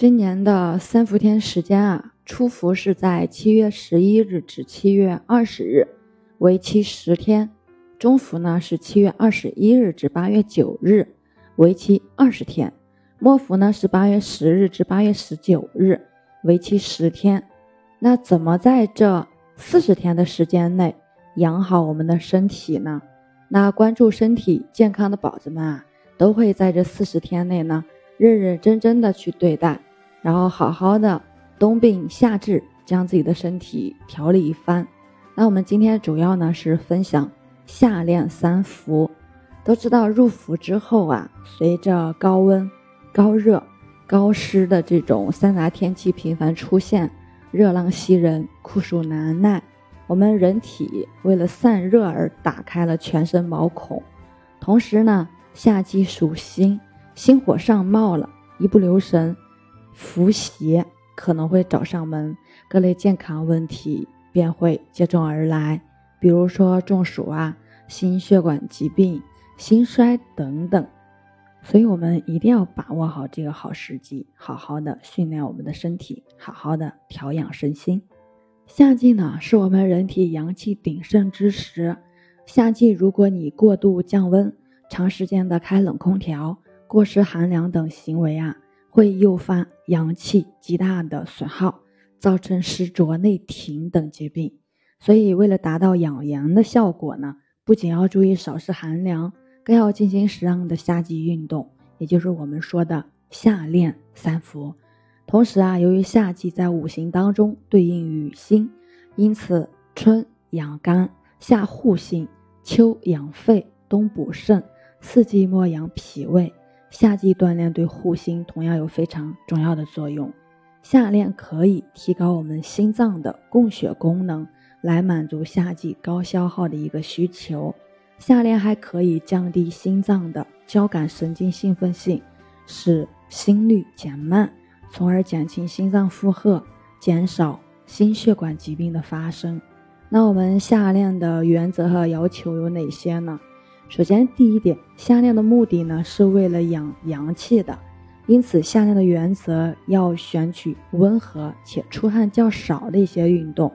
今年的三伏天时间啊，初伏是在七月十一日至七月二十日，为期十天；中伏呢是七月二十一日至八月九日，为期二十天；末伏呢是八月十日至八月十九日，为期十天。那怎么在这四十天的时间内养好我们的身体呢？那关注身体健康的宝子们啊，都会在这四十天内呢。认认真真的去对待，然后好好的冬病夏治，将自己的身体调理一番。那我们今天主要呢是分享夏练三伏。都知道入伏之后啊，随着高温、高热、高湿的这种三杂天气频繁出现，热浪袭人，酷暑难耐，我们人体为了散热而打开了全身毛孔。同时呢，夏季属心。心火上冒了，一不留神，伏邪可能会找上门，各类健康问题便会接踵而来，比如说中暑啊、心血管疾病、心衰等等。所以，我们一定要把握好这个好时机，好好的训练我们的身体，好好的调养身心。夏季呢，是我们人体阳气鼎盛之时。夏季，如果你过度降温，长时间的开冷空调。过湿寒凉等行为啊，会诱发阳气极大的损耗，造成湿浊内停等疾病。所以，为了达到养阳的效果呢，不仅要注意少食寒凉，更要进行适当的夏季运动，也就是我们说的夏练三伏。同时啊，由于夏季在五行当中对应于心，因此春养肝，夏护心，秋养肺，冬补肾，四季末养脾胃。夏季锻炼对护心同样有非常重要的作用。夏练可以提高我们心脏的供血功能，来满足夏季高消耗的一个需求。夏练还可以降低心脏的交感神经兴奋性，使心率减慢，从而减轻心脏负荷，减少心血管疾病的发生。那我们夏练的原则和要求有哪些呢？首先，第一点，夏练的目的呢，是为了养阳气的，因此夏练的原则要选取温和且出汗较少的一些运动，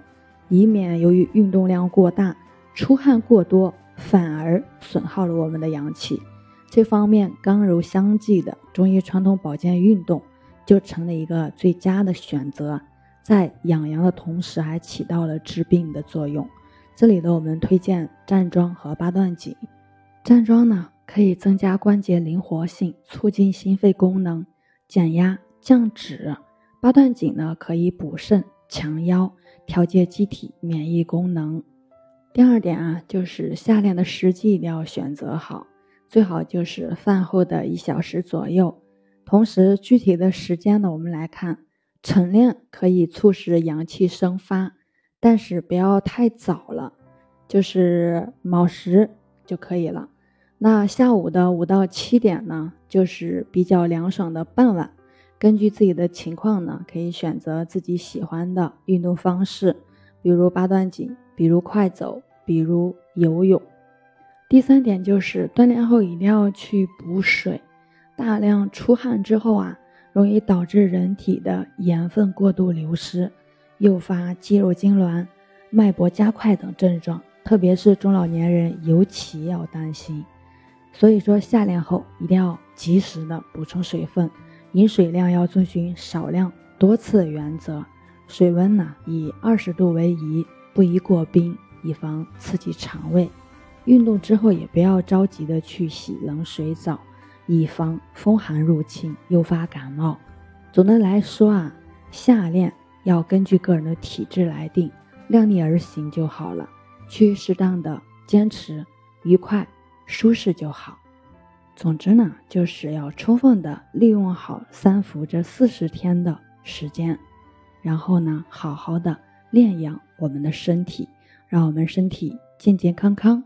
以免由于运动量过大，出汗过多，反而损耗了我们的阳气。这方面，刚柔相济的中医传统保健运动就成了一个最佳的选择，在养阳的同时，还起到了治病的作用。这里呢，我们推荐站桩和八段锦。站桩呢，可以增加关节灵活性，促进心肺功能，减压降脂；八段锦呢，可以补肾强腰，调节机体免疫功能。第二点啊，就是夏练的时机一定要选择好，最好就是饭后的一小时左右。同时，具体的时间呢，我们来看，晨练可以促使阳气生发，但是不要太早了，就是卯时就可以了。那下午的五到七点呢，就是比较凉爽的傍晚。根据自己的情况呢，可以选择自己喜欢的运动方式，比如八段锦，比如快走，比如游泳。第三点就是锻炼后一定要去补水，大量出汗之后啊，容易导致人体的盐分过度流失，诱发肌肉痉挛、脉搏加快等症状，特别是中老年人尤其要担心。所以说，夏练后一定要及时的补充水分，饮水量要遵循少量多次的原则。水温呢，以二十度为宜，不宜过冰，以防刺激肠胃。运动之后也不要着急的去洗冷水澡，以防风寒入侵，诱发感冒。总的来说啊，夏练要根据个人的体质来定，量力而行就好了，去适当的坚持，愉快。舒适就好。总之呢，就是要充分的利用好三伏这四十天的时间，然后呢，好好的练养我们的身体，让我们身体健健康康、